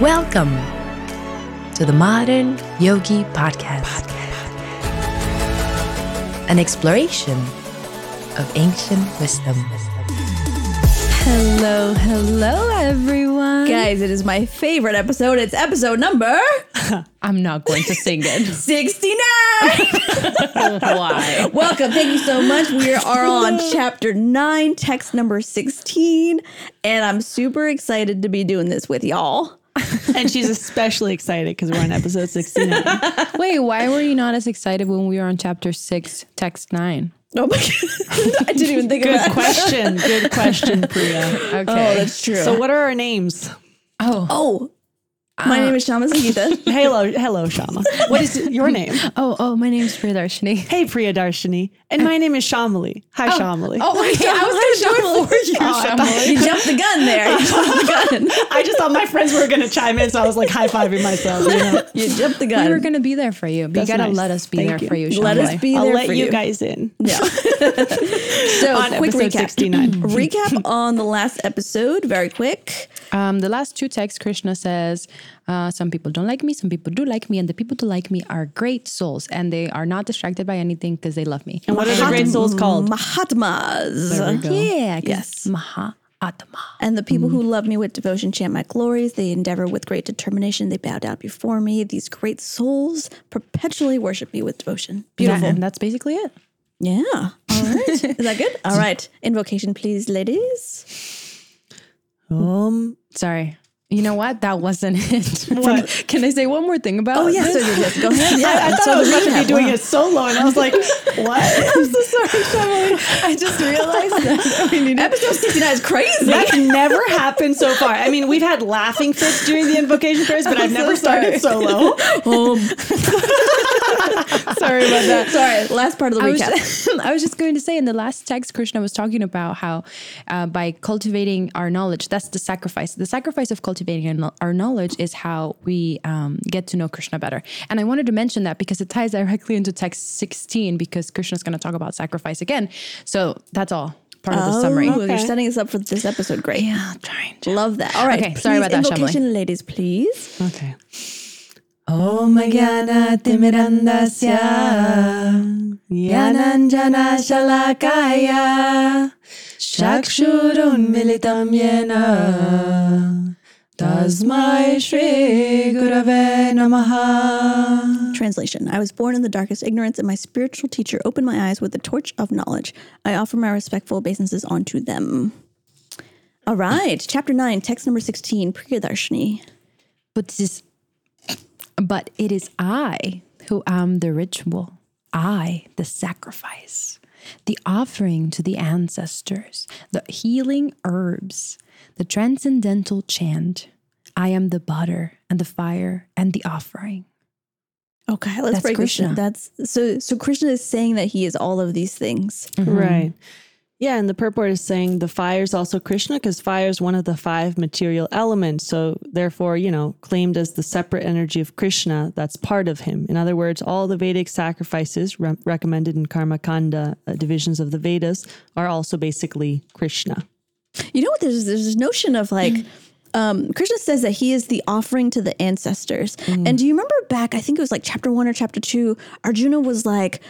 Welcome to the Modern Yogi Podcast, an exploration of ancient wisdom. Hello, hello, everyone. Guys, it is my favorite episode. It's episode number I'm not going to sing it. 69. Why? Welcome. Thank you so much. We are on chapter 9, text number 16, and I'm super excited to be doing this with y'all. and she's especially excited because we're on episode 69. Wait, why were you not as excited when we were on chapter six, text nine? Oh my God. I didn't even think Good of that. Good question. Good question, Priya. Okay. Oh, that's true. So, what are our names? oh, oh, my name is Shama Sangeeta. Hello, hello, Shama. What is your name? oh, oh, my name's Priyadarshini. Hey, Priya Darshini. And my name is Shamali. Hi, Shamali. Oh, my okay. I was going to do it for you, Shamali. you jumped the gun there. You jumped the gun. I just thought my friends were going to chime in, so I was like high fiving myself. You know? You jumped the gun. We gun. were going to be there for you, but That's you got to nice. let us be Thank there you. for you, Let us Shamali. be I'll there let for you you. guys in. Yeah. so, On quick episode recap. 69. recap on the last episode, very quick. Um, the last two texts, Krishna says, uh, Some people don't like me, some people do like me, and the people who like me are great souls, and they are not distracted by anything because they love me. And what are the great souls called? Mahatmas. Yeah, Yes. Maha Atma. And the people who love me with devotion chant my glories. They endeavor with great determination. They bow down before me. These great souls perpetually worship me with devotion. Beautiful. and that's basically it. Yeah. All right. Is that good? All right. Invocation, please, ladies. Um, Sorry. You know what? That wasn't it. What? Can I say one more thing about Oh, yes. this? yes, yes. Go ahead. Yeah. I, I thought So I was about to be doing wow. it solo, and I was like, what? I'm so sorry, Shamali. I just realized that we needed Episode 69 is crazy. That's never happened so far. I mean, we've had laughing fits during the invocation prayers, but I've never started solo. Sorry about that. Sorry. Last part of the I was, recap. just, I was just going to say in the last text, Krishna was talking about how uh, by cultivating our knowledge, that's the sacrifice. The sacrifice of cultivating our, knowledge is how we um, get to know Krishna better. And I wanted to mention that because it ties directly into text 16, because Krishna is going to talk about sacrifice again. So that's all part of the summary. Oh, You're setting us up for this episode. Great. Yeah, I'm trying to. Love that. All right. Okay, sorry about that, Shamali. Invocation, ladies, please. Okay. Om Jnana Timirandasya Jnananjana Shalakaya Chakshur Unmilitam Yena Tasmai Shri Gurave Namaha Translation I was born in the darkest ignorance, and my spiritual teacher opened my eyes with the torch of knowledge. I offer my respectful obeisances unto them. All right. Chapter 9, text number 16, Priyadarshini. But this but it is I who am the ritual, I the sacrifice, the offering to the ancestors, the healing herbs, the transcendental chant. I am the butter and the fire and the offering. Okay, let's That's break Krishna. this. down. That's so. So Krishna is saying that he is all of these things. Right. Yeah, and the purport is saying the fire is also Krishna because fire is one of the five material elements. So, therefore, you know, claimed as the separate energy of Krishna, that's part of him. In other words, all the Vedic sacrifices re- recommended in Karma Kanda uh, divisions of the Vedas are also basically Krishna. You know what? There's there's this notion of like. Um, Krishna says that he is the offering to the ancestors. And do you remember back? I think it was like chapter one or chapter two. Arjuna was like,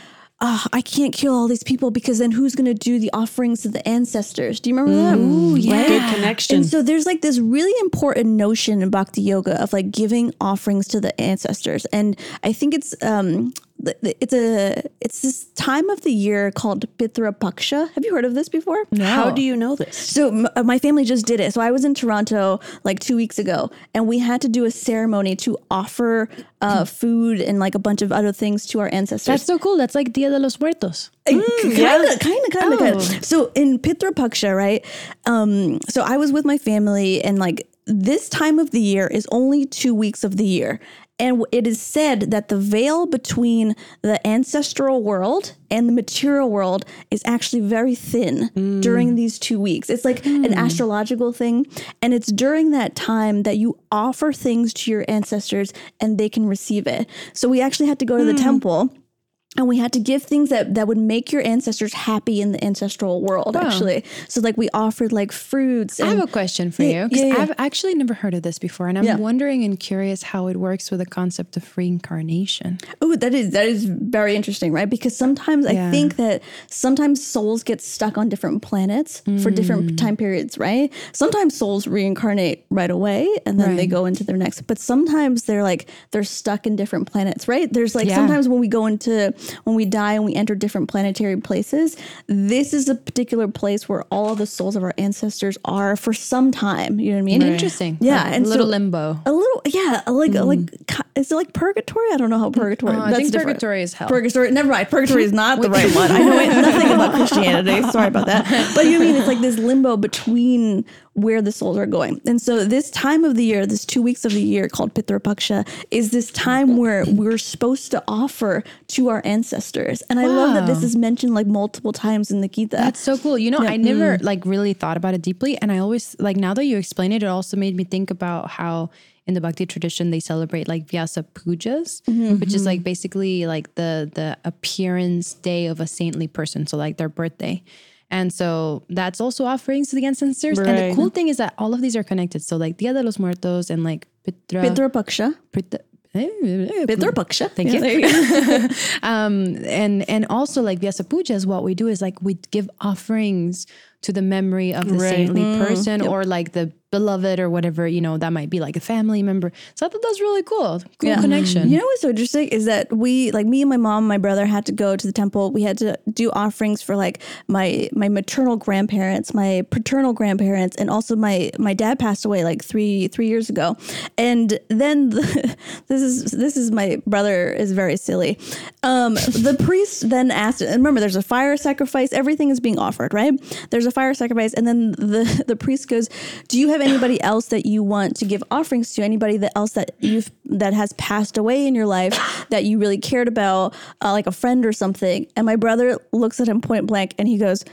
oh, I can't kill all these people because then who's going to do the offerings to the ancestors? Do you remember that? Ooh, yeah. Good connection. And so there's like this really important notion in Bhakti Yoga of like giving offerings to the ancestors. And I think it's um th- th- it's a it's this time of the year called Pitra Paksha. Have you heard of this before? No. How do you know this? So m- uh, my family just did it. So I was in Toronto like two weeks ago, and we had to do a ceremony to offer uh, food and like a bunch of other things to our ancestors. That's so cool. That's like Dia de los Muertos. Kind kind of, kind of, kind of. So in Pitra Paksha, right? Um, so I was with my family, and like this time of the year is only two weeks of the year. And it is said that the veil between the ancestral world and the material world is actually very thin mm. during these two weeks. It's like an hmm. astrological thing. And it's during that time that you offer things to your ancestors and they can receive it. So we actually had to go to the hmm. temple and we had to give things that that would make your ancestors happy in the ancestral world actually so like we offered like fruits I have a question for Yeah, you because yeah, yeah. I've actually never heard of this before, and I'm wondering and curious how it works with the concept of reincarnation. Oh, that is that is very interesting, right? Because sometimes I think that sometimes souls get stuck on different planets for Mm. different time periods, right? Sometimes souls reincarnate right away and then they go into their next. But sometimes they're like they're stuck in different planets, right? There's like sometimes when we go into when we die and we enter different planetary places, this is a particular place where all of the souls of our ancestors are for some time. You know what I mean? Interesting. Yeah, a and little so- limbo. A little, yeah, like hmm. like ki- is it like purgatory? I don't know how uh, purgatory. Oh, I that's think different. purgatory is hell. Purgatory, never mind. Purgatory is not the right one. I know nothing about Christianity. Sorry about that. But you know what I mean it's like this limbo between where the souls are going. And so this time of the year, this two weeks of the year called Pitra Paksha, is this time where we're supposed to offer to our ancestors. And I love that this is mentioned like multiple times in the Gita. That's so cool. You know, I never mm. like really thought about it deeply, and I always like now that you explain it, it also made me think about how in the Bhakti tradition they celebrate like Vyasa pujas, mm-hmm. which is like mm-hmm. basically like the the appearance day of a saintly person, so like their birthday. And so that's also offerings to the ancestors. And the cool thing is that all of these are connected. So like Dia de los Muertos and like Pitra, Pitra Paksha. Pitra, Pitra Paksha. Thank Yeah, you. go. um, and and also like Vyasa Pujas, what we do is like we give offerings to the memory of the Right. saintly person or like the beloved or whatever you know that might be like a family member. So I thought that's really cool. Cool Yeah. connection. You know what's so interesting is that we, like me and my mom, and my brother, had to go to the temple. We had to do offerings for like my my maternal grandparents, my paternal grandparents, and also my my dad passed away like three three years ago. And then the, this is this is my brother is very silly. Um, the priest then asked, and remember, there's a fire sacrifice. Everything is being offered, right? There's a fire sacrifice, and then the the priest goes, "Do you have anybody else that you want to give offerings to? Anybody that else that you've that has passed away in your life that you really cared about, uh, like a friend or something?" And my brother looks at him point blank, and he goes,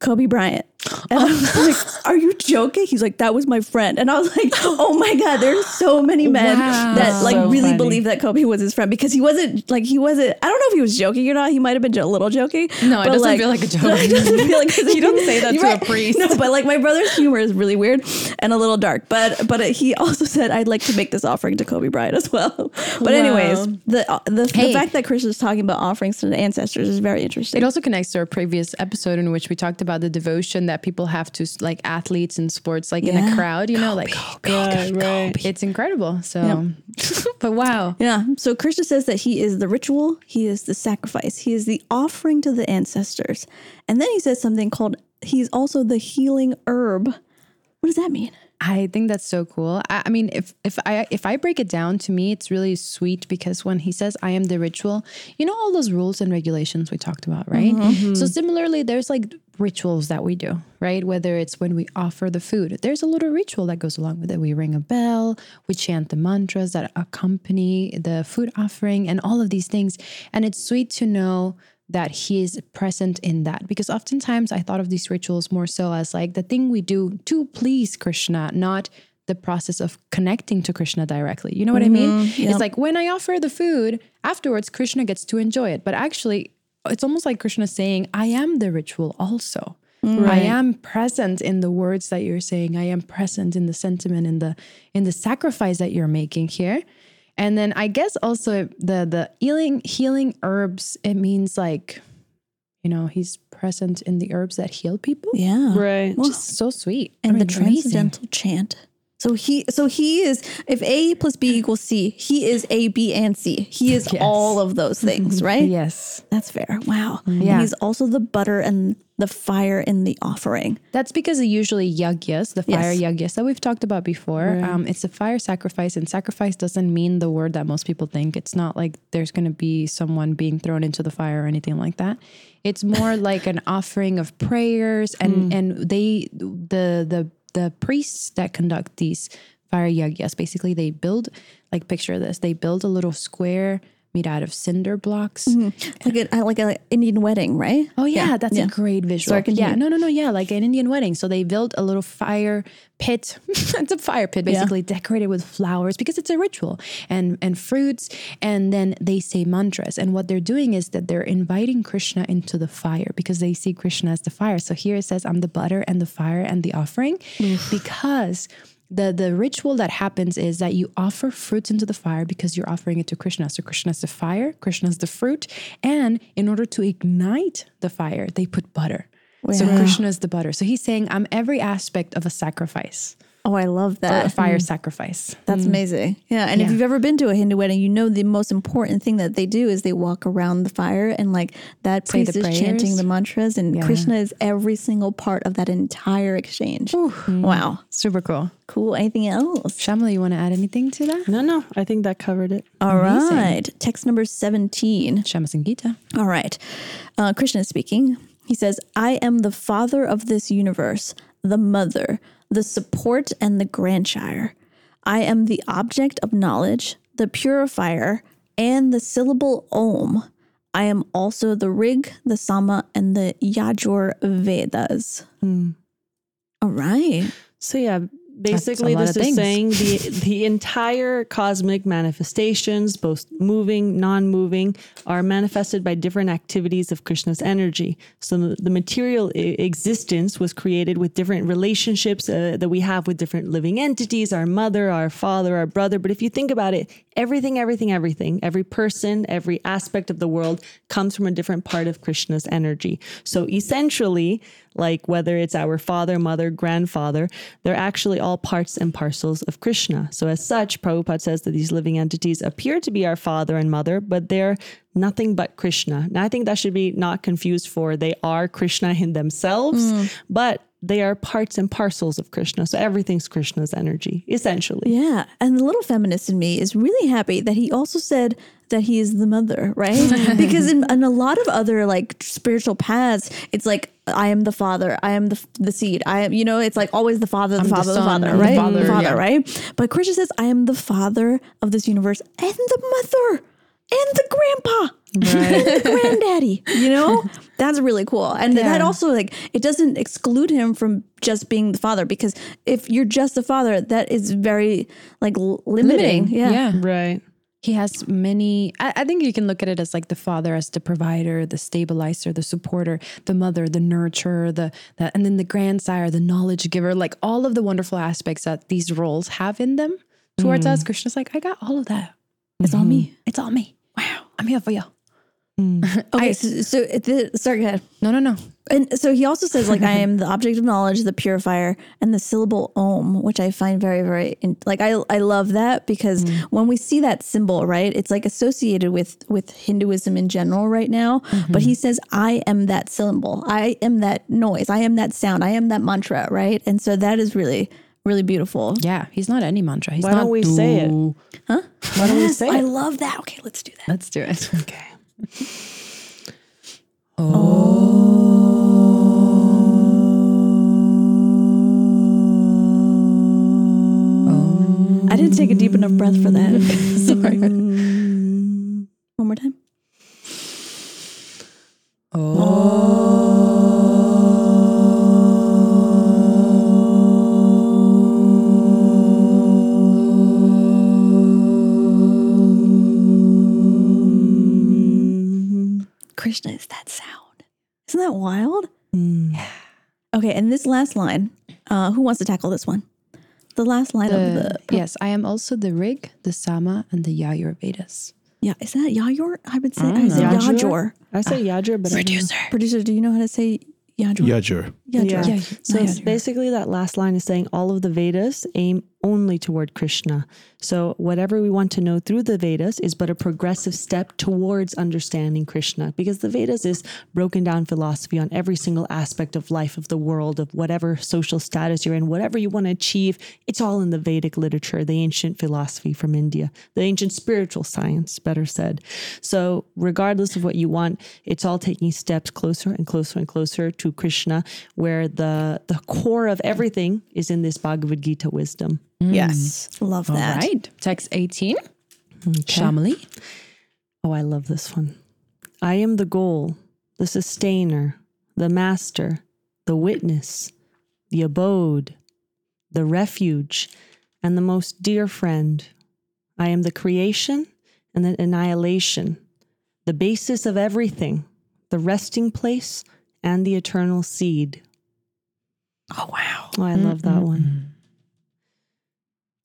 "Kobe Bryant." And I was like, "Are you joking?" He's like, "That was my friend," and I was like, "Oh my god!" There's so many men Wow. that like So really funny. believe that Kobe was his friend because he wasn't like he wasn't. I don't know if he was joking or not. He might have been a little joking. No, it doesn't feel like a joke. it doesn't feel like You don't say that to a priest. No, but like my brother's humor is really weird and a little dark. But but he also said I'd like to make this offering to Kobe Bryant as well. But anyways, the uh, the, Hey. the fact that Chris is talking about offerings to the ancestors is very interesting. It also connects to our previous episode in which we talked about the devotion that people have to like athletes in sports, like in a crowd, you know, like Right, right. it's incredible. So, but wow. Yeah. So Krishna says that he is the ritual, he is the sacrifice, he is the offering to the ancestors. And then he says something called he's also the healing herb. What does that mean? I think that's so cool. I, I mean, if if I if I break it down to me, it's really sweet because when he says I am the ritual, you know all those rules and regulations we talked about, right? Mm-hmm. So similarly, there's like rituals that we do, right? Whether it's when we offer the food, there's a little ritual that goes along with it. We ring a bell, we chant the mantras that accompany the food offering, and all of these things. And it's sweet to know that he is present in that because oftentimes I thought of these rituals more so as like the thing we do to please Krishna, not the process of connecting to Krishna directly. You know what I mean? Mm-hmm. It's like when I offer the food, afterwards Krishna gets to enjoy it. But actually, it's almost like Krishna saying, I am the ritual also. Mm. I am present in the words that you're saying. I am present in the sentiment in the in the sacrifice that you're making here. And then I guess also the the healing healing herbs, it means like, you know, he's present in the herbs that heal people. Yeah. Right. Which is so sweet. and I the mean, amazing. transcendental chant. So he so he is if A plus B equals C, he is A, B, and C. He is Yes. all of those things, right? Yes. That's fair. Wow. And Yeah. he's also the butter and the fire in the offering. That's because usually yagyas, the fire Yes. yagyas that we've talked about before. Um, it's a fire sacrifice, and sacrifice doesn't mean the word that most people think. It's not like there's going to be someone being thrown into the fire or anything like that. It's more like an offering of prayers, and and they the the the priests that conduct these fire yagyas basically they build like picture this they build a little square made out of cinder blocks. Mm-hmm. like a like a Indian wedding, right? Oh yeah, that's yeah. a great visual. Yeah, no, no, no, yeah, like an Indian wedding. So they built a little fire pit. it's a fire pit, basically decorated with flowers because it's a ritual and and fruits. And then they say mantras. And what they're doing is that they're inviting Krishna into the fire because they see Krishna as the fire. So here it says, "I'm the butter and the fire and the offering," because the the ritual that happens is that you offer fruits into the fire because you're offering it to Krishna. So Krishna is the fire, Krishna is the fruit, and in order to ignite the fire, they put butter. So Krishna is the butter. So he's saying, I'm every aspect of a sacrifice, Oh, I love a that. fire mm. sacrifice. That's mm. amazing. Yeah. And if you've ever been to a Hindu wedding, you know the most important thing that they do is they walk around the fire and like that Say priest is chanting the mantras and Krishna is every single part of that entire exchange. Mm. Wow. Super cool. Cool. Anything else? Shamali, you want to add anything to that? No, no, I think that covered it. All right. Text number 17. Shama Sangita. All right. Uh, Krishna is speaking. He says, I am the father of this universe, the mother, the support, and the grandsire. I am the object of knowledge, the purifier, and the syllable Om. I am also the Rig, the Sama, and the Yajur Vedas. Hmm. All right. So yeah, basically this is saying the the entire cosmic manifestations, both moving, non-moving, are manifested by different activities of Krishna's energy. So the, material I- existence was created with different relationships uh, that we have with different living entities, our mother, our father, our brother. But if you think about it, everything, everything, everything, every person, every aspect of the world comes from a different part of Krishna's energy. So essentially, like whether it's our father, mother, grandfather, they're actually all parts and parcels of Krishna. So, as such, Prabhupada says that these living entities appear to be our father and mother, but they're nothing but Krishna. Now, I think that should be not confused for they are Krishna in themselves, mm. but they are parts and parcels of Krishna. So, everything's Krishna's energy, essentially. Yeah. And the little feminist in me is really happy that he also said that he is the mother, right? because in, in a lot of other like spiritual paths, it's like, I am the father, I am the, the seed, I am, you know, it's like always the father, the I'm father, the, son, father, I'm the right? father, the father, yeah. right? But Krishna says, I am the father of this universe and the mother and the grandpa. And the granddaddy, you know, that's really cool, and that also like it doesn't exclude him from just being the father because if you're just the father, that is very like l- limiting. Yeah. yeah. Right. He has many. I, I think you can look at it as like the father as the provider, the stabilizer, the supporter, the mother, the nurturer, the, the and then the grandsire, the knowledge giver, like all of the wonderful aspects that these roles have in them towards mm. us. Krishna's like, I got all of that. it's all mm-hmm. me. It's all me. Wow, I'm here for you. Mm. Okay, so, so it, the, sorry, go ahead. No, no, no. And so he also says like I am the object of knowledge, the purifier, and the syllable Om, which I find very, very in, like I I love that because mm. when we see that symbol, right, it's like associated with with Hinduism in general right now. But he mm-hmm. says I am that symbol, I am that noise, I am that sound, I am that mantra, right? And so that is really really beautiful. Yeah, he's not any mantra. He's Why not. don't we say it? do. Why don't we say I it? I love that. Okay, let's do that. Let's do it. Okay. Oh. I didn't take a deep enough breath for that. Sorry. One more time. Krishna Isn't that wild? Mm. Yeah. Okay, and this last line, uh, who wants to tackle this one? The last line of The- the yes, I am also the Rig, the Sama, and the Yayur Vedas. yeah, is that Yajur? I would say I, don't mm. say know. Yajor. I say uh, Yajur, but I don't. Producer, do you know how to say Yajur? Yajur. Yajur. Yeah. Yeah, So it's Yajur. basically that last line is saying all of the Vedas aim only toward Krishna. So whatever we want to know through the Vedas is but a progressive step towards understanding Krishna because the Vedas is broken down philosophy on every single aspect of life of the world of whatever social status you're in, whatever you want to achieve, it's all in the Vedic literature, the ancient philosophy from India, the ancient spiritual science, better said. So regardless of what you want, it's all taking steps closer and closer and closer to Krishna, where the the core of everything is in this Bhagavad Gita wisdom. Yes. Mm. Love All that. right. Text 18. Shamali. Oh, I love this one. I am the goal, the sustainer, the master, the witness, the abode, the refuge, and the most dear friend. I am the creation and the annihilation, the basis of everything, the resting place, and the eternal seed. Oh wow. Oh, I love that mm-hmm. one. Mm-hmm.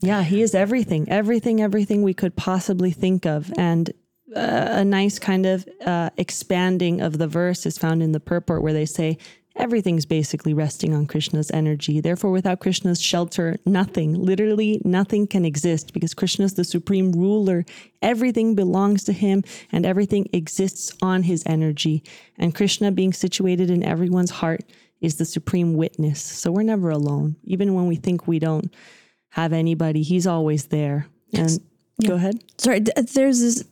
Yeah, he is everything, everything, everything we could possibly think of. And uh, a nice kind of uh, expanding of the verse is found in the purport where they say, everything's basically resting on Krishna's energy. Therefore, without Krishna's shelter, nothing, literally nothing can exist because Krishna is the supreme ruler. Everything belongs to him and everything exists on his energy. And Krishna being situated in everyone's heart is the supreme witness. So we're never alone. Even when we think we don't have anybody, he's always there. And go ahead. Sorry, there's this.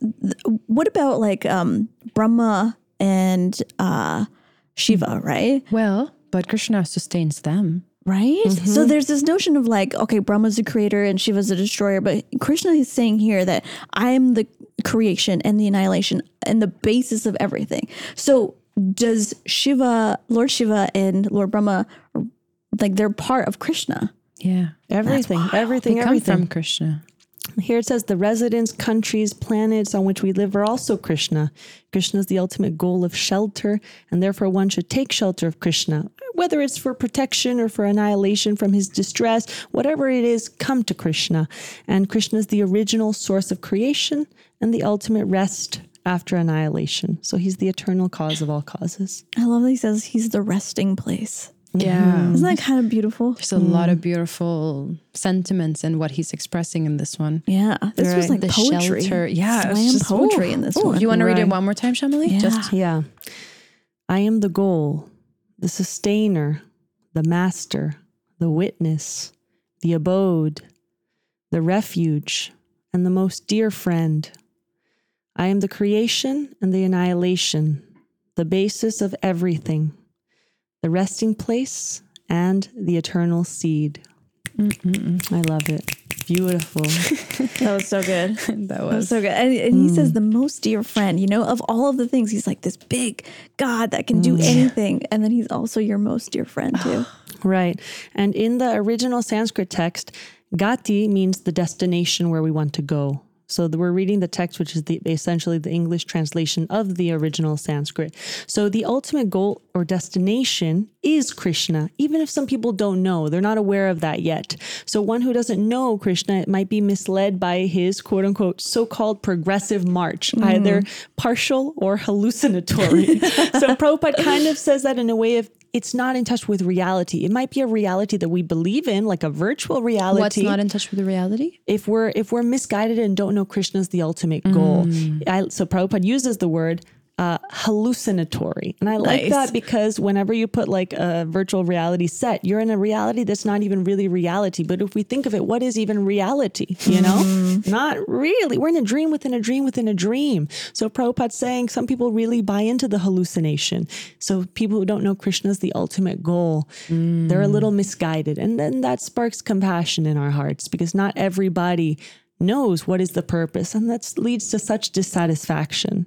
What about like um Brahma and uh Shiva, right? Well, but Krishna sustains them. Right? So there's this notion of like, okay, Brahma's the creator and Shiva's the destroyer, but Krishna is saying here that I am the creation and the annihilation and the basis of everything. So does Shiva, Lord Shiva and Lord Brahma, like they're part of Krishna? Yeah. Everything, everything, They come everything. from Krishna. Here it says the residents, countries, planets on which we live are also Krishna. Krishna is the ultimate goal of shelter, and therefore one should take shelter of Krishna. Whether it's for protection or for annihilation from his distress, whatever it is, come to Krishna. And Krishna is the original source of creation and the ultimate rest after annihilation. So he's the eternal cause of all causes. I love that he says he's the resting place. Yeah. Isn't that kind of beautiful? There's a lot of beautiful sentiments in what he's expressing in this one. Yeah, this was like the poetry. shelter. Yeah, it's slam just- poetry ooh, in this ooh. one. You want to read it one more time, Shamali? Yeah. Just Yeah. I am the goal, the sustainer, the master, the witness, the abode, the refuge, and the most dear friend. I am the creation and the annihilation, the basis of everything, the resting place and the eternal seed. I love it. Beautiful. That was so good. that That was was so good. And, and he mm. says the most dear friend, you know, of all of the things, he's like this big God that can do mm. anything. And then he's also your most dear friend too. Right. And in the original Sanskrit text, gati means the destination where we want to go. So the, we're reading the text, which is the, essentially the English translation of the original Sanskrit. So the ultimate goal or destination is Krishna, even if some people don't know, they're not aware of that yet. So one who doesn't know Krishna might be misled by his quote unquote so-called progressive march, mm-hmm. either partial or hallucinatory. so Prabhupada kind of says that in a way of it's not in touch with reality. It might be a reality that we believe in, like a virtual reality what's not in touch with the reality. if we're if we're misguided and don't know Krishna's the ultimate goal. Mm. I, so Prabhupada uses the word uh, hallucinatory, and I like Nice. that because whenever you put like a virtual reality set, you're in a reality that's not even really reality. But if we think of it, what is even reality? You know, Mm. not really. We're in a dream within a dream within a dream. So Prabhupada's saying some people really buy into the hallucination. So people who don't know Krishna is the ultimate goal, they're a little misguided. And then that sparks compassion in our hearts because not everybody knows what is the purpose. And that leads to such dissatisfaction.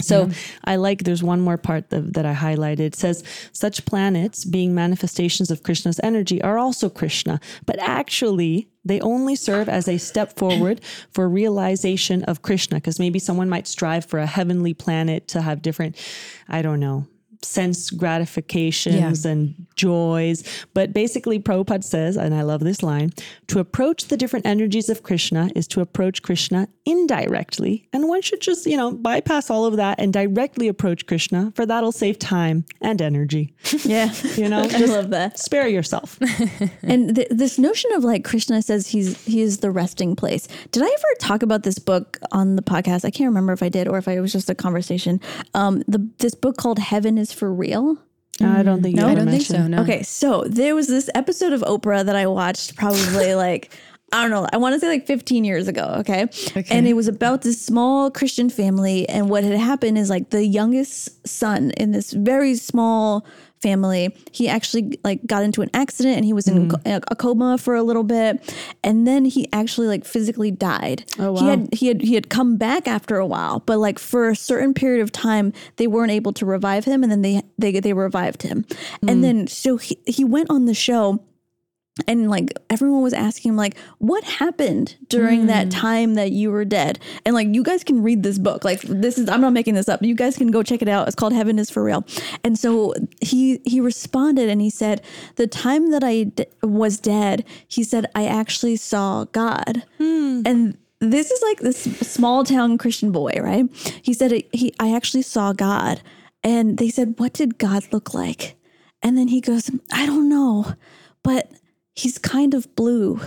So I like there's one more part that, that I highlighted. It says such planets being manifestations of Krishna's energy are also Krishna, but actually they only serve as a step forward for realization of Krishna because maybe someone might strive for a heavenly planet to have different I don't know sense gratifications and joys. But basically, Prabhupada says, and I love this line to approach the different energies of Krishna is to approach Krishna indirectly. And one should just, you know, bypass all of that and directly approach Krishna, for that'll save time and energy. Yeah. You know, I love that. spare yourself. And th- this notion of like Krishna says he's he is the resting place. Did I ever talk about this book on the podcast? I can't remember if I did or if I, it was just a conversation. Um, the this book called Heaven is for Real. I don't think you I don't think so. No. Okay, so there was this episode of Oprah that I watched probably like I don't know. I want to say like 15 years ago. Okay? And it was about this small Christian family. And what had happened is like the youngest son in this very small family, he actually like got into an accident and he was in mm. co- a coma for a little bit. And then he actually like physically died. Oh, He had he had he had come back after a while, but like for a certain period of time, they weren't able to revive him, and then they they they revived him, and mm. then so he he went on the show. And like everyone was asking him, like, what happened during that hmm. time that you were dead? And like, you guys can read this book. Like, this is I'm not making this up. You guys can go check it out. It's called Heaven is for Real. And so he he responded and he said, the time that I d- was dead, he said, I actually saw God. Hmm. And this is like this small town Christian boy, right? He said he I actually saw God. And they said, "What did God look like?" And then he goes, "I don't know, but he's kind of blue."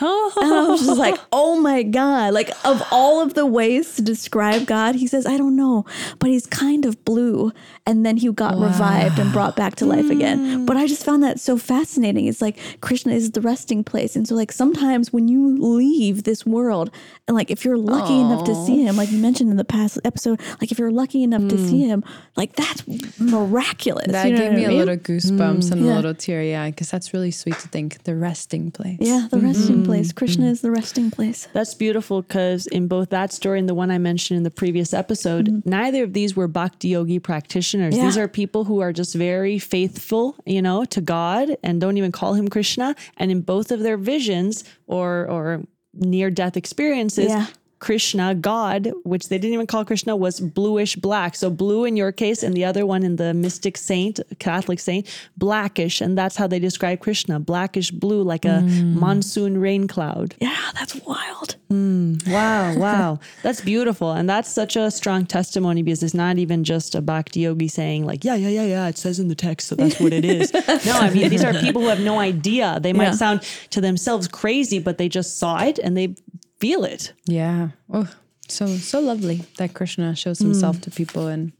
Oh. And I was just like, "Oh my god, like of all of the ways to describe God, he says, "I don't know, but he's kind of blue." And then he got revived and brought back to life again. Hmm. But I just found that so fascinating. It's like Krishna is the resting place. And so like sometimes when you leave this world and like if you're lucky enough to see him, like you mentioned in the past episode, like if you're lucky enough to see hmm. him, like that's miraculous. That You know gave me I a mean? little goosebumps and hmm. Yeah. a little teary eye because that's really sweet to think. The resting place. Yeah, the resting mm-hmm. place. Krishna mm-hmm. is the resting place. That's beautiful because in both that story and the one I mentioned in the previous episode, mm-hmm. neither of these were bhakti yogi practitioners. Yeah. These are people who are just very faithful, you know, to God and don't even call him Krishna. And in both of their visions or or near death experiences, Yeah. Krishna, God, which they didn't even call Krishna, was bluish black. So blue in your case, and the other one in the mystic saint, Catholic saint, blackish. And that's how they describe Krishna blackish blue, like a mm. monsoon rain cloud. Yeah, that's wild. Mm, wow, wow. That's beautiful. And that's such a strong testimony because it's not even just a bhakti yogi saying, like, yeah, yeah, yeah, yeah, it says in the text, so that's what it is. no, I mean, these are people who have no idea. They might Yeah. sound to themselves crazy, but they just saw it and they feel it. Yeah. Oh, so so lovely that Krishna shows himself to people and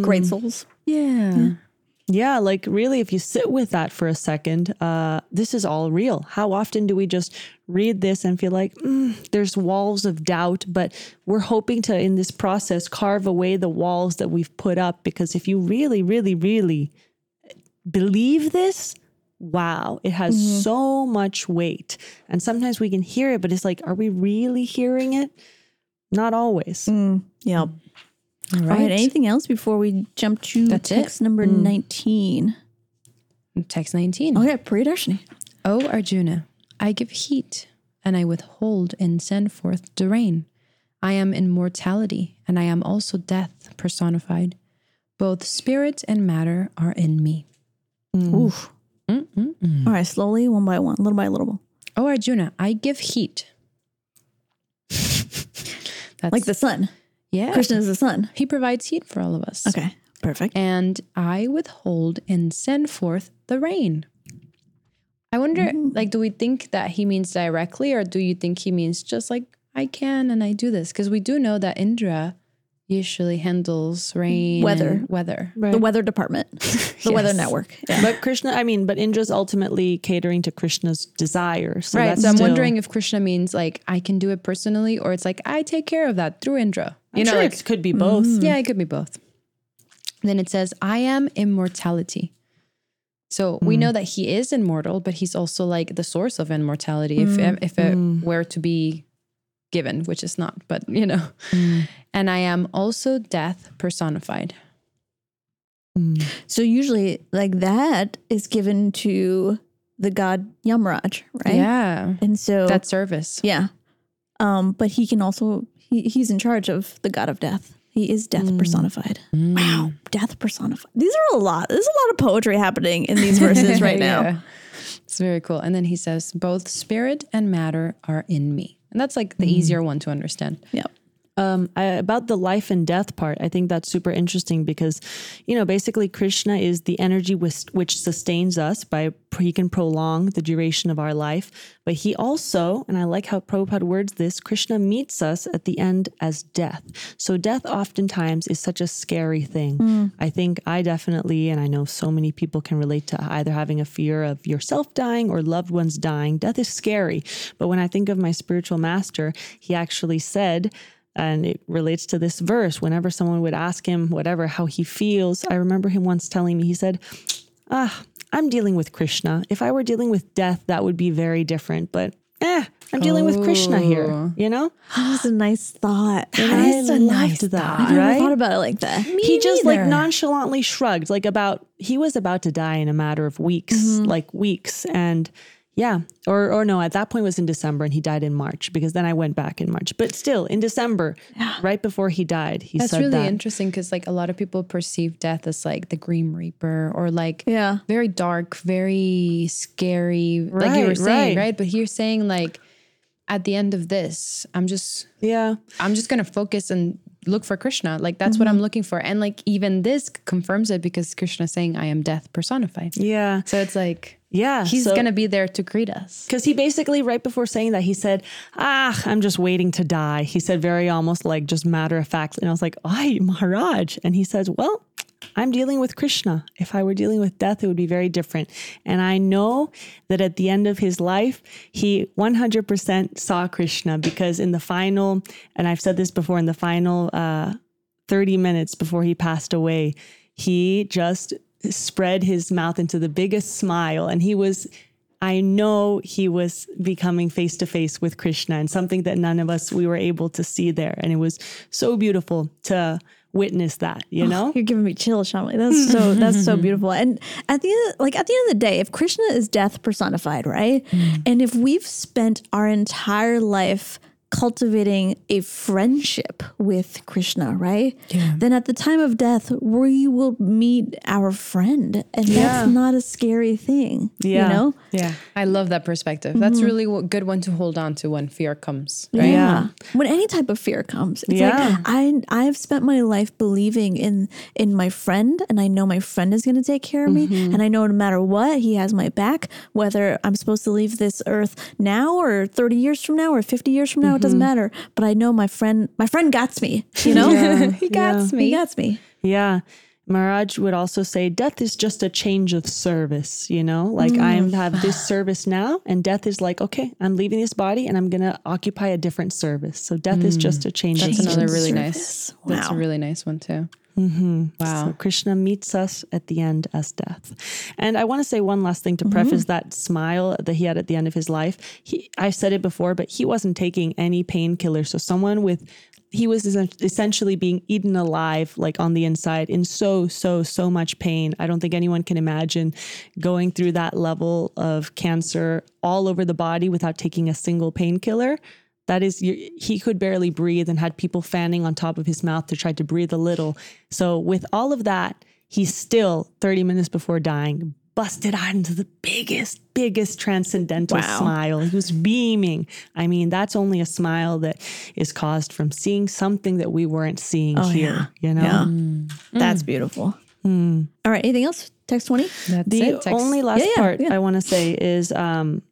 Great souls. yeah. Yeah, like really, if you sit with that for a second, uh, this is all real. How often do we just read this and feel like "Mm, there's walls of doubt, but we're hoping to, in this process, carve away the walls that we've put up? Because if you really, really, really believe this, wow, it has mm-hmm. so much weight. And sometimes we can hear it, but it's like, are we really hearing it? Not always. Mm, yep. Mm. All All right. right. Anything else before we jump to That's it. text number mm. 19? Text 19. Okay, Priyadarshini. O oh, Arjuna, I give heat, and I withhold and send forth the rain. I am immortality, and I am also death personified. Both spirit and matter are in me. Oof. All right, slowly, one by one, little by little. O Arjuna, I give heat. That's Like the sun. yeah. Krishna is the sun. He provides heat for all of us. Okay, perfect. And I withhold and send forth the rain. I wonder, mm. like, do we think that he means directly, or do you think he means just like I can and I do this? Because we do know that Indra usually handles rain, Weather. and weather. The weather department, the weather network. Yeah. But Krishna, I mean, but Indra's ultimately catering to Krishna's desire. So right. So I'm still- wondering if Krishna means like I can do it personally, or it's like I take care of that through Indra. I'm You know, sure like it could be both. Mm-hmm. Yeah, it could be both. Then it says, I am immortality. So we mm. know that he is immortal, but he's also like the source of immortality if, mm. if it mm. were to be given, which is not, but you know. Mm. And I am also death personified. Mm. So usually, like that is given to the god Yamraj, right? Yeah. And so That service. yeah, um, but he can also he, he's in charge of the god of death. He is death mm. personified. Wow, death personified. These are a lot. There's a lot of poetry happening in these verses right now. Yeah. It's very cool. And then he says, both spirit and matter are in me. And that's like the mm-hmm. easier one to understand. Yep. Um, I, about the life and death part, I think that's super interesting because, you know, basically Krishna is the energy which, which sustains us by he can prolong the duration of our life, but he also, and I like how Prabhupada words this, Krishna meets us at the end as death. So death oftentimes is such a scary thing. I think I definitely, and I know so many people can relate to either having a fear of yourself dying or loved ones dying. Death is scary. But when I think of my spiritual master, he actually said, and it relates to this verse. Whenever someone would ask him, whatever, how he feels, I remember him once telling me, he said, Ah, I'm dealing with Krishna. If I were dealing with death, that would be very different. But eh, I'm dealing with Krishna here, you know? That's a nice thought. I That is a loved nice that, thought. I never right? thought about it like that. he just like nonchalantly shrugged, like about he was about to die in a matter of weeks, like weeks, and yeah, or or no, at that point it was in December, and he died in March because then I went back in March, but still in December, right before he died, he That's said really that. interesting because like a lot of people perceive death as like the Grim Reaper or like Yeah. very dark, very scary, like you were saying, right. right? But you're saying like at the end of this, I'm just yeah, I'm just gonna focus and look for Krishna. Like that's what I'm looking for. And like even this confirms it because Krishna's saying I am death personified. yeah, So it's like yeah. he's so- gonna be there to greet us. Because he basically, right before saying that, he said, Ah, I'm just waiting to die. He said, very almost like just matter of fact. And I was like, Ay, Maharaj. And he says, Well, I'm dealing with Krishna. If I were dealing with death, it would be very different. And I know that at the end of his life, he 100% saw Krishna because in the final, and I've said this before, in the final uh, 30 minutes before he passed away, he just spread his mouth into the biggest smile. And he was, I know he was becoming face to face with Krishna and something that none of us, we were able to see there. And it was so beautiful to witness that, you oh, know? You're giving me chills, Shamli. That's so that's so beautiful. And at the end, like at the end of the day, if Krishna is death personified, right? Mm. And if we've spent our entire life cultivating a friendship with Krishna, right? Then at the time of death, we will meet our friend. And that's not a scary thing. Yeah. You know? Yeah. I love that perspective. That's really a good one to hold on to when fear comes. Right? Yeah. When any type of fear comes, it's Yeah. like I I've spent my life believing in in my friend and I know my friend is going to take care of me Mm-hmm. and I know no matter what he has my back whether I'm supposed to leave this earth now or 30 years from now or 50 years from now it doesn't mm-hmm. matter but I know my friend my friend got me you know he got me. he me. got me Yeah. Maharaj would also say death is just a change of service, you know? Like I mm. have this service now and death is like, okay, I'm leaving this body and I'm going to occupy a different service. So death is just mm. a change That's of another really service. nice. That's a really nice one too. Mm-hmm. Wow. So Krishna meets us at the end as death. And I want to say one last thing to preface mm-hmm. that smile that he had at the end of his life. He, I've said it before, but he wasn't taking any painkiller. So someone with he was essentially being eaten alive, like on the inside, in so, so, so much pain. I don't think anyone can imagine going through that level of cancer all over the body without taking a single painkiller. That is, he could barely breathe and had people fanning on top of his mouth to try to breathe a little. So, with all of that, he's still 30 minutes before dying, busted out into the biggest, biggest transcendental Wow. smile. He was beaming. I mean, that's only a smile that is caused from seeing something that we weren't seeing oh, here, you know? yeah mm. that's mm. beautiful mm. all right anything else text 20 That's the it. Text- only last Yeah, yeah, part yeah. I want to say is um,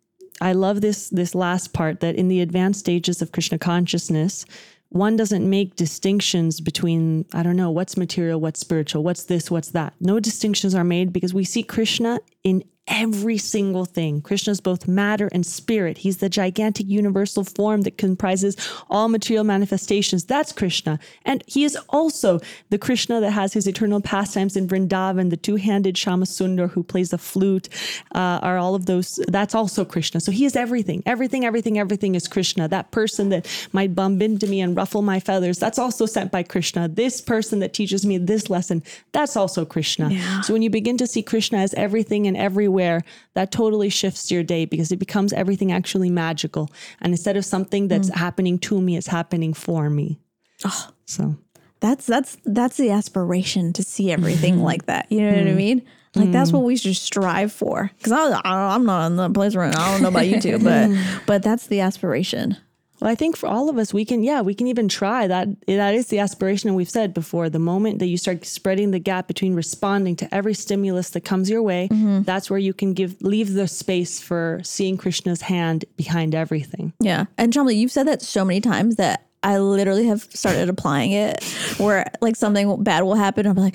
I love this this last part that in the advanced stages of Krishna consciousness, one doesn't make distinctions between I don't know what's material, what's spiritual, what's this, what's that. No distinctions are made because we see Krishna in every single thing. Krishna is both matter and spirit. He's the gigantic universal form that comprises all material manifestations. That's Krishna. And he is also the Krishna that has his eternal pastimes in Vrindavan, the two handed Shyamasundar who plays the flute, uh, are all of those. That's also Krishna. So he is everything. Everything, everything, everything is Krishna. That person that might bump into me and ruffle my feathers, that's also sent by Krishna. This person that teaches me this lesson, that's also Krishna. So when you begin to see Krishna as everything and everywhere, that totally shifts your day because it becomes everything actually magical. And instead of something that's mm. happening to me, it's happening for me. So. That's that's that's the aspiration to see everything mm-hmm. like that. You know what i mm-hmm. mean? Like that's mm-hmm. what we should strive for. Because i'm not in the place right now. I don't know about you two but but that's the aspiration Well, I think for all of us, we can, yeah, we can even try that. That is the aspiration. And we've said before the moment that you start spreading the gap between responding to every stimulus that comes your way, mm-hmm. that's where you can give, leave the space for seeing Krishna's hand behind everything. Yeah. And Shamli, you've said that so many times that I literally have started applying it where like something bad will happen. I'm like,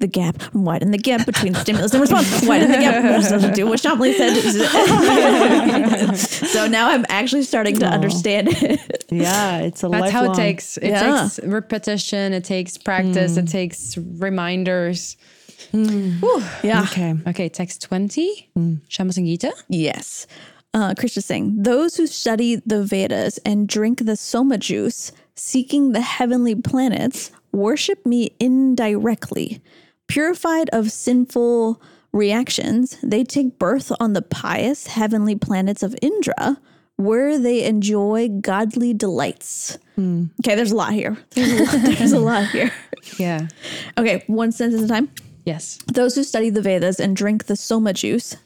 the gap, widen the gap between stimulus and response, widen the gap. We're supposed to do what Shamli said. so now I'm actually starting to understand it. Yeah, it's a That's how it takes. It Yeah. takes repetition. It takes practice. It hmm. takes reminders. Hmm. Yeah. Okay. Okay, text 20. Hmm. Shama Sangita. Yes. Uh, Krishna saying, those who study the Vedas and drink the Soma juice, seeking the heavenly planets, worship me indirectly. Purified of sinful reactions, they take birth on the pious heavenly planets of Indra, where they enjoy godly delights. Okay, there's a lot here. There's a lot, there's a lot here. Yeah. Okay, one sentence at a time. Yes. Those who study the Vedas and drink the Soma juice,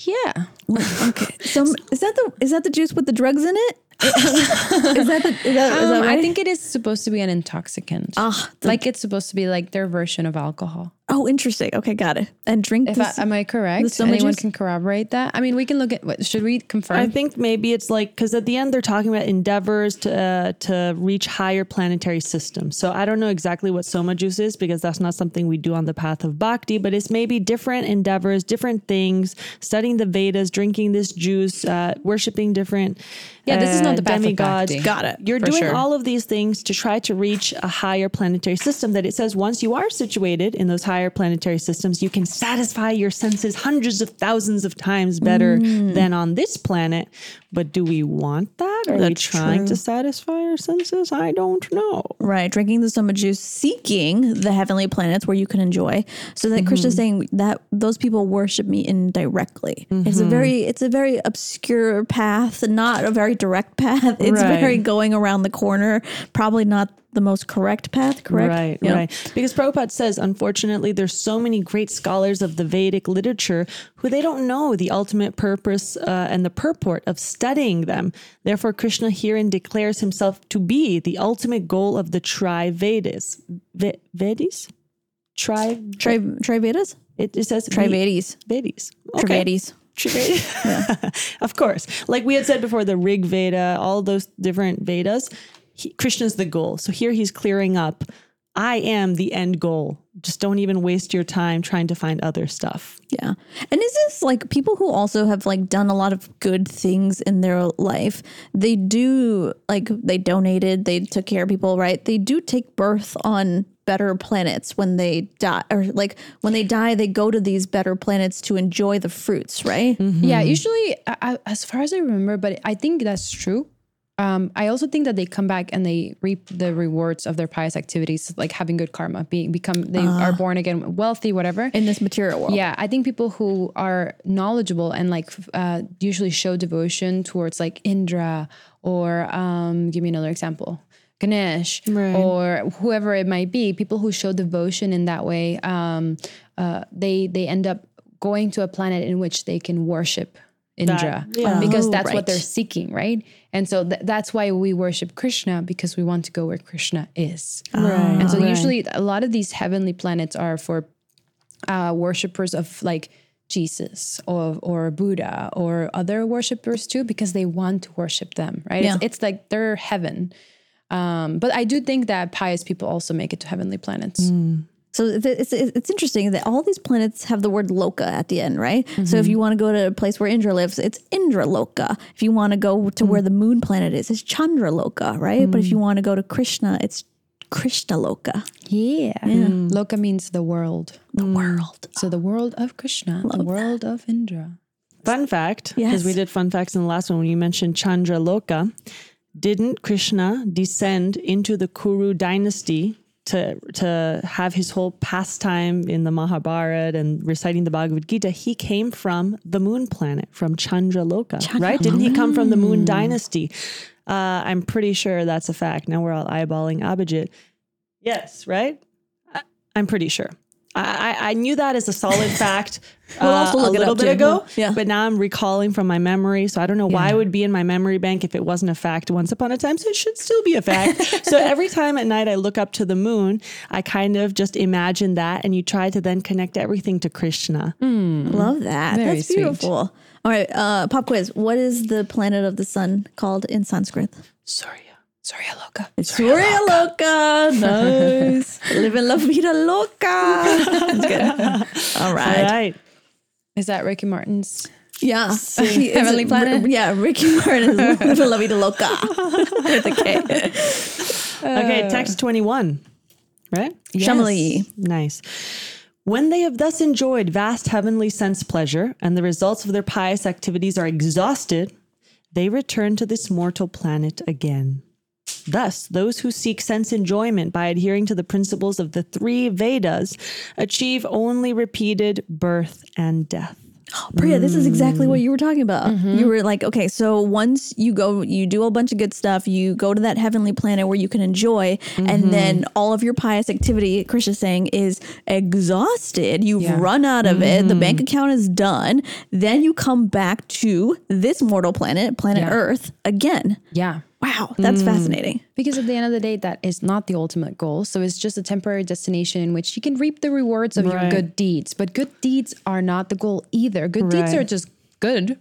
Yeah. Okay. So is that the is that the juice with the drugs in it? is that the is that, is Um, that I think it is supposed to be an intoxicant. Ah, the- like it's supposed to be like their version of alcohol. Oh, interesting. Okay, got it. And drink If I, am I correct? Soma Anyone juice? can corroborate that. I mean, we can look at. What, should we confirm? I think maybe it's like because at the end they're talking about endeavors to uh, to reach higher planetary systems. So I don't know exactly what soma juice is because that's not something we do on the path of bhakti. But it's maybe different endeavors, different things, studying the Vedas, drinking this juice, uh, worshiping different. Yeah, this is not the path of demigods. bhakti. Got it. You're For doing sure. all of these things to try to reach a higher planetary system. That it says once you are situated in those higher planetary systems, you can satisfy your senses hundreds of thousands of times better Mm. than on this planet. But do we want that? Are we trying true. to satisfy our senses? I don't know. right, drinking the soma juice, seeking the heavenly planets where you can enjoy. So that Krishna's Mm-hmm. saying that those people worship me indirectly. It's a Mm-hmm. very it's a very obscure path, not a very direct path. It's Right. very going around the corner. Probably not the most correct path. Correct. Right, Yeah. right. Because Prabhupada says, unfortunately, there's so many great scholars of the Vedic literature who they don't know the ultimate purpose uh, and the purport of studying them. Therefore, Krishna herein declares himself to be the ultimate goal of the Tri Vedas. Ve- Vedis? Tri. Tri Trivedas? It, it says Trivedies. Vedis. Okay. Trivedies. Trivedi. of course. Like we had said before, the Rig Veda, all those different Vedas, he, Krishna's the goal. So here he's clearing up I am the end goal. Just don't even waste your time trying to find other stuff. Yeah. And is this like people who also have like done a lot of good things in their life? They do like they donated, they took care of people, right? They do take birth on better planets when they die or like when they die they go to these better planets to enjoy the fruits, right? Mm-hmm. Yeah, usually, I, I, as far as I remember, but I think that's true. Um, I also think that they come back and they reap the rewards of their pious activities, like having good karma, being become they are born again, wealthy, whatever. In this material world. Yeah, I think people who are knowledgeable and like uh, usually show devotion towards like Indra or um, give me another example, Ganesh or whoever it might be. People who show devotion in that way, um, uh, they they end up going to a planet in which they can worship Indra yeah. because Oh, that's right. what they're seeking, right? And so th- that's why we worship Krishna because we want to go where Krishna is. Right. And so usually a lot of these heavenly planets are for uh, worshippers of like Jesus or or Buddha or other worshippers too because they want to worship them, right? Yeah. It's, it's like their heaven. Um, but I do think that pious people also make it to heavenly planets. So it's, it's it's interesting that all these planets have the word Loka at the end, right? So if mm-hmm. you want to go to a place where Indra lives, it's Indra Loka. If you want to go to where mm. the moon planet is, it's Chandra Loka, right? But if you mm. want to go to Krishna, it's Krishna Loka. Yeah. Mm. Loka means the world. The world. So the world of Krishna, the world of Indra. Fun fact, Yes. because we did fun facts in the last one when you mentioned Chandra Loka, didn't Krishna descend into the Kuru dynasty to to have his whole pastime in the Mahabharata and reciting the Bhagavad Gita? He came from the moon planet, from Chandra Loka, right? Didn't he come from the moon dynasty? Uh, I'm pretty sure that's a fact. Now we're all eyeballing Abhijit. Yes, right? I- I'm pretty sure. I, I- I knew that as a solid fact We'll uh, also a look it little up bit too. ago. Yeah. But now I'm recalling from my memory. So I don't know why it would be in my memory bank if it wasn't a fact once upon a time. So it should still be a fact. so every time at night I look up to the moon, I kind of just imagine that. And you try to then connect everything to Krishna. Love that. Very That's sweet. beautiful. All right, uh, pop quiz. What is the planet of the sun called in Sanskrit? Sorry. Sorry, loca. It's Surya Loka. Nice. Living la vida loca. That's good. All All right. right. Is that Ricky Martin's? Yeah. He is- Heavenly Planet? yeah, Ricky Martin is Living la vida loca with a K. Okay, text uh, 21. Right? Shamali. Nice. When they have thus enjoyed vast heavenly sense pleasure and the results of their pious activities are exhausted, they return to this mortal planet again. Thus, those who seek sense enjoyment by adhering to the principles of the three Vedas achieve only repeated birth and death. Priya, this is exactly what you were talking about. Mm-hmm. You were like, okay, so once you go, you do a bunch of good stuff, you go to that heavenly planet where you can enjoy, Mm-hmm. and then all of your pious activity, Krishna's saying, is exhausted. You've Yeah. Mm-hmm. run out of it. The bank account is done. Then you come back to this mortal planet, planet Yeah. Earth, again. Yeah. Wow, that's Mm. fascinating. Because at the end of the day, that is not the ultimate goal. So it's just a temporary destination in which you can reap the rewards of your good deeds. But good deeds are not the goal either. Good deeds are just good.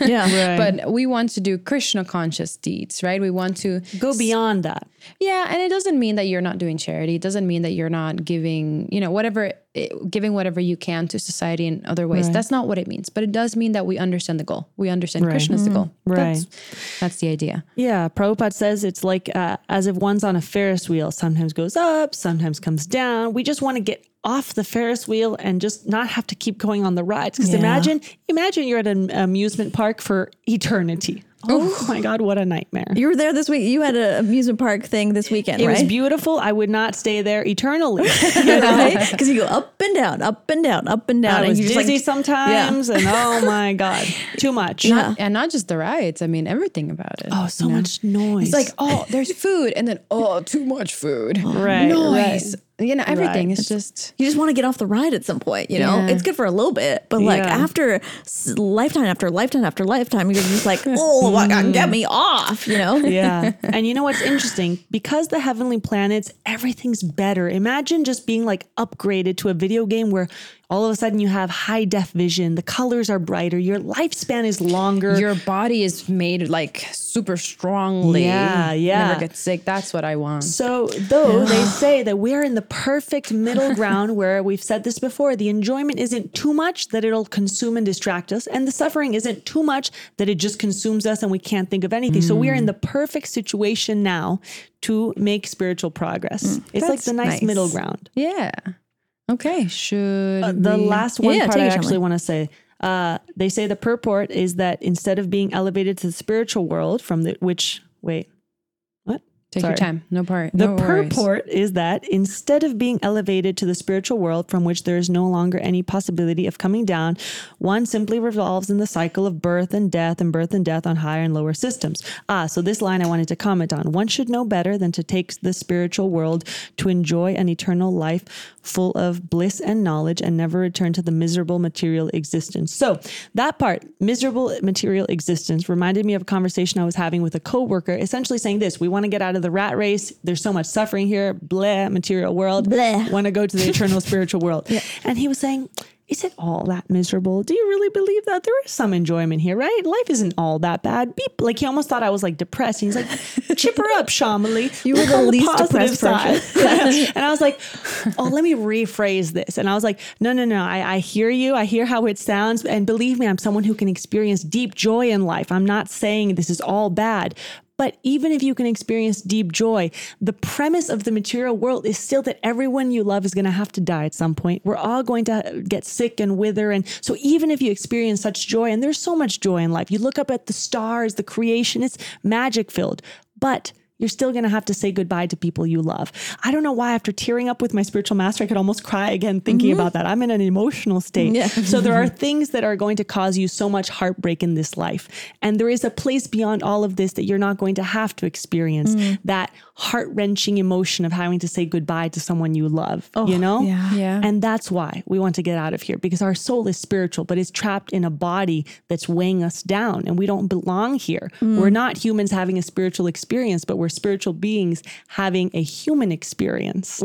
Yeah. But we want to do Krishna conscious deeds, right? We want to Go beyond that. Yeah, and it doesn't mean that you're not doing charity. It doesn't mean that you're not giving, you know, whatever, eh, giving whatever you can to society in other ways. That's not what it means. But it does mean that we understand the goal. We understand Krishna's the goal. Right. That's, that's the idea. Yeah, Prabhupada says it's like uh, as if one's on a Ferris wheel, sometimes goes up, sometimes comes down. We just want to get off the Ferris wheel and just not have to keep going on the rides. Because Yeah. imagine, imagine you're at an amusement park for eternity. Oh my God, what a nightmare. You were there this week. You had an amusement park thing this weekend, It right? was beautiful. I would not stay there eternally. Because you go up and down, up and down, up and down. I and was you dizzy just like, sometimes, and oh my God, too much. Yeah. And not just the rides, I mean, everything about it. Oh, so much noise. It's like, oh, there's food. And then, oh, too much food. Right, Noise. You know, everything Right. is just. you just want to get off the ride at some point, you know? Yeah. It's good for a little bit, but like Yeah. after s- lifetime after lifetime after lifetime, you're just like, oh, my get mm. me off, you know? yeah. And you know what's interesting? Because the heavenly planets, everything's better. Imagine just being like upgraded to a video game where all of a sudden you have high def vision, the colors are brighter, your lifespan is longer. Your body is made like super strongly. Yeah, yeah. Never get sick. That's what I want. so, though they say that we're in the perfect middle ground where we've said this before, the enjoyment isn't too much that it'll consume and distract us, and the suffering isn't too much that it just consumes us and we can't think of anything. So, we're in the mm. perfect situation now to make spiritual progress. it's like the nice, nice. middle ground. Yeah. Okay. Should Uh, the we- last one Yeah, part I actually want to say. Uh, they say the purport is that instead of being elevated to the spiritual world from the which wait take Sorry. your time. No part. The no purport is that instead of being elevated to the spiritual world from which there is no longer any possibility of coming down, one simply revolves in the cycle of birth and death and birth and death on higher and lower systems. Ah, so this line I wanted to comment on. One should know better than to take the spiritual world to enjoy an eternal life full of bliss and knowledge and never return to the miserable material existence. So that part, miserable material existence, reminded me of a conversation I was having with a coworker, essentially saying this: we want to get out of the rat race. There's so much suffering here. Blah, material world. Bleh. Want to go to the eternal spiritual world. And he was saying. Is it all that miserable? Do you really believe that there is some enjoyment here, right? Life isn't all that bad. Beep. Like he almost thought I was like depressed. He's like, chipper up, Shamali. You were the least depressed person. side. and I was like, oh, let me rephrase this. And I was like, no, no, no. I, I hear you. I hear how it sounds. And believe me, I'm someone who can experience deep joy in life. I'm not saying this is all bad. But even if you can experience deep joy, the premise of the material world is still that everyone you love is going to have to die at some point. We're all going to get sick and wither. And so, even if you experience such joy, and there's so much joy in life, you look up at the stars, the creation, it's magic filled. But you're still going to have to say goodbye to people you love. I don't know why, after tearing up with my spiritual master, I could almost cry again thinking mm-hmm. about that. I'm in an emotional state. Yeah. so there are things that are going to cause you so much heartbreak in this life. And there is a place beyond all of this that you're not going to have to experience. Mm. That heart wrenching emotion of having to say goodbye to someone you love, oh, you know? yeah. Yeah. And that's why we want to get out of here because our soul is spiritual, but it's trapped in a body that's weighing us down and we don't belong here. We're not humans having a spiritual experience, but we're spiritual beings having a human experience.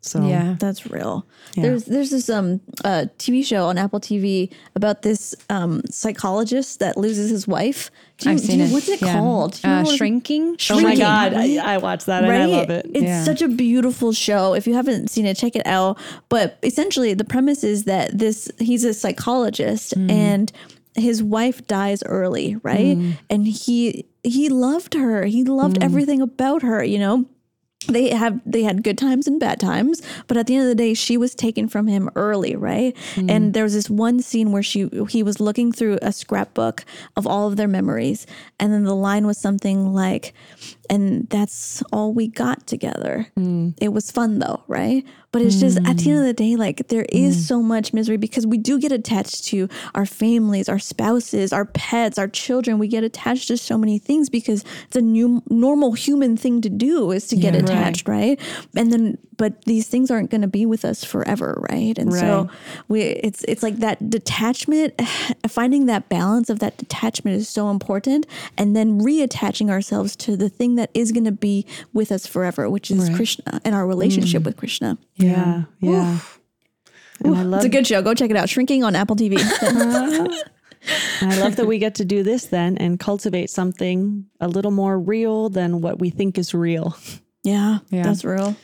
So, yeah. That's real. There's there's this um uh, TV show on Apple TV about this um psychologist that loses his wife. Do you, I've do seen you- it. What's it Yeah. called? Do you know Uh, what it's- shrinking. Oh my God, right? I, I watched that and I love it. It's Yeah. such a beautiful show. If you haven't seen it, check it out. But essentially, the premise is that this he's a psychologist Mm. and his wife dies early, right? Mm. And he he loved her. He loved everything about her, you know they have they had good times and bad times but at the end of the day she was taken from him early right? Mm. And there was this one scene where she he was looking through a scrapbook of all of their memories and then the line was something like and that's all we got together. Mm. It was fun though right? But it's just at the end of the day like there is mm. so much misery because we do get attached to our families our spouses our pets our children. We get attached to so many things because it's a new normal human thing to do is to get attached right? And then but these things aren't going to be with us forever right? And so we it's it's like that detachment finding that balance of that detachment is so important and then reattaching ourselves to the thing that is going to be with us forever which is krishna and our relationship mm. with krishna. Yeah. Yeah. And I love it's a good show. Go check it out. Shrinking on apple tv I love that we get to do this then and cultivate something a little more real than what we think is real. yeah, Yeah. that's real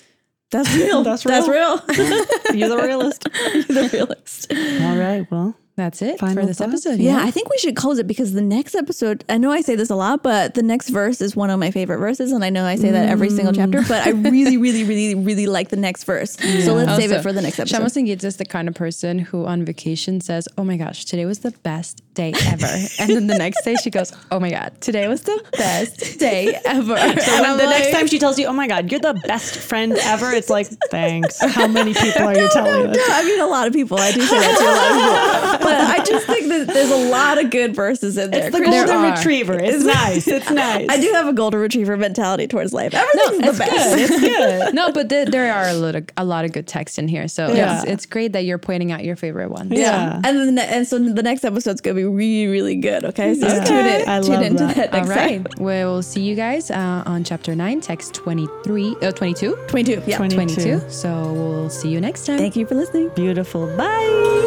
that's real That's real. that's real You're the realist. You're the realist All right. Well, That's it Final for this thoughts? episode. Yeah, I think we should close it because the next episode, I know I say this a lot, but the next verse is one of my favorite verses. And I know I say that every single mm. chapter, but I really, really, really, really like the next verse. So let's save it for the next episode. Shama Singit is the kind of person who on vacation says, Oh my gosh, today was the best day ever. and then the next day she goes, Oh my God, today was the best day ever. so when the next time she tells you, "Oh my God, you're the best friend ever," it's like, thanks. How many people are you telling No, us? I mean, a lot of people. I do say that to a lot of people. But I just think that there's a lot of good verses in there. It's the golden are. retriever. It's nice. It's nice. I do have a golden retriever mentality towards life. Everything's the best. It's good. no, but there, there are a lot of a lot of good texts in here. So Yeah. it's, it's great that you're pointing out your favorite ones. Yeah. And then and so the next episode's gonna be really, really good. Okay, so Okay. tune in, I tune love into that. that, next right. time. We'll see you guys uh, on chapter 9, text 23, uh, 22. 22. Yeah. 20. 22. So we'll see you next time. Thank you for listening. Beautiful. Bye.